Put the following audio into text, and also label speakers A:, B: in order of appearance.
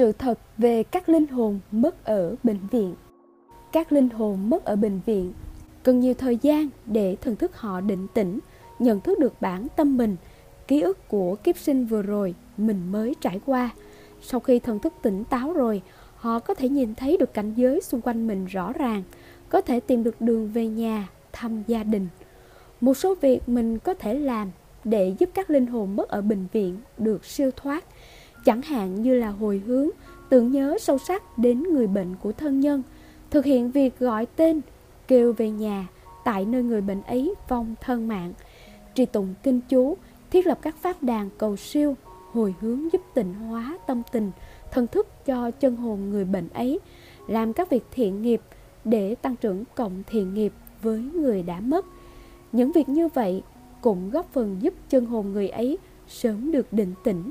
A: sự thật về các linh hồn mất ở bệnh viện. Các linh hồn mất ở bệnh viện cần nhiều thời gian để thần thức họ định tĩnh, nhận thức được bản tâm mình, ký ức của kiếp sinh vừa rồi mình mới trải qua. Sau khi thần thức tỉnh táo rồi, họ có thể nhìn thấy được cảnh giới xung quanh mình rõ ràng, có thể tìm được đường về nhà, thăm gia đình. Một số việc mình có thể làm để giúp các linh hồn mất ở bệnh viện được siêu thoát chẳng hạn như là hồi hướng, tưởng nhớ sâu sắc đến người bệnh của thân nhân, thực hiện việc gọi tên, kêu về nhà, tại nơi người bệnh ấy vong thân mạng. Trì tụng kinh chú thiết lập các pháp đàn cầu siêu, hồi hướng giúp tịnh hóa tâm tình thần thức cho chân hồn người bệnh ấy, làm các việc thiện nghiệp để tăng trưởng cộng thiện nghiệp với người đã mất. Những việc như vậy cũng góp phần giúp chân hồn người ấy sớm được định tĩnh.